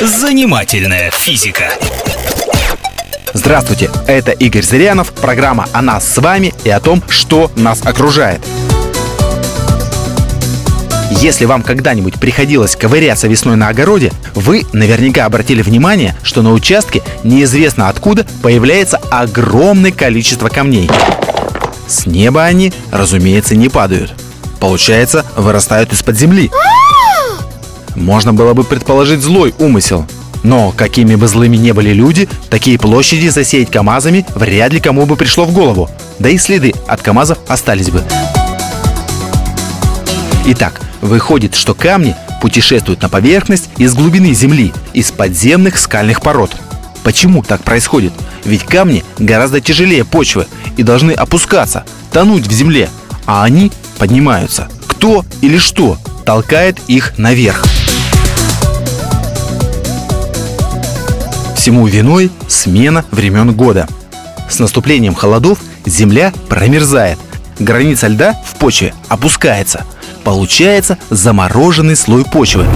Занимательная физика. Здравствуйте, это Игорь Зырянов, программа о нас с вами и о том, что нас окружает. Если вам когда-нибудь приходилось ковыряться весной на огороде, вы наверняка обратили внимание, что на участке неизвестно откуда появляется огромное количество камней. С неба они, разумеется, не падают. Получается, вырастают из-под земли. Можно было бы предположить злой умысел. Но какими бы злыми не были люди, такие площади засеять КАМАЗами вряд ли кому бы пришло в голову. Да и следы от КАМАЗов остались бы. Итак, выходит, что камни путешествуют на поверхность из глубины Земли, из подземных скальных пород. Почему так происходит? Ведь камни гораздо тяжелее почвы и должны опускаться, тонуть в земле, а они поднимаются. Кто или что толкает их наверх? Всему виной смена времен года. С наступлением холодов земля промерзает. Граница льда в почве опускается. Получается замороженный слой почвы.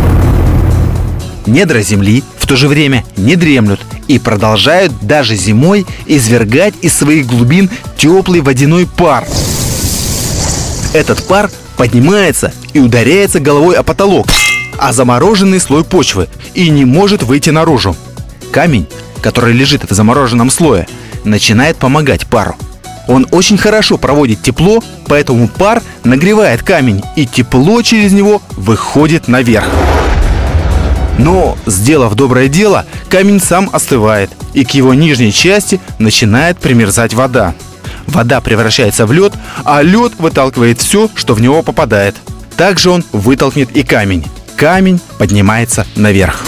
Недра земли в то же время не дремлют и продолжают даже зимой извергать из своих глубин теплый водяной пар. Этот пар поднимается и ударяется головой о потолок, а замороженный слой почвы и не может выйти наружу. Камень, который лежит в замороженном слое, начинает помогать пару. Он очень хорошо проводит тепло, поэтому пар нагревает камень, и тепло через него выходит наверх. Но, сделав доброе дело, камень сам остывает, и к его нижней части начинает примерзать вода. Вода превращается в лед, а лед выталкивает все, что в него попадает. Также он вытолкнет и камень. Камень поднимается наверх.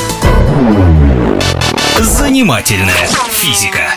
Занимательная физика.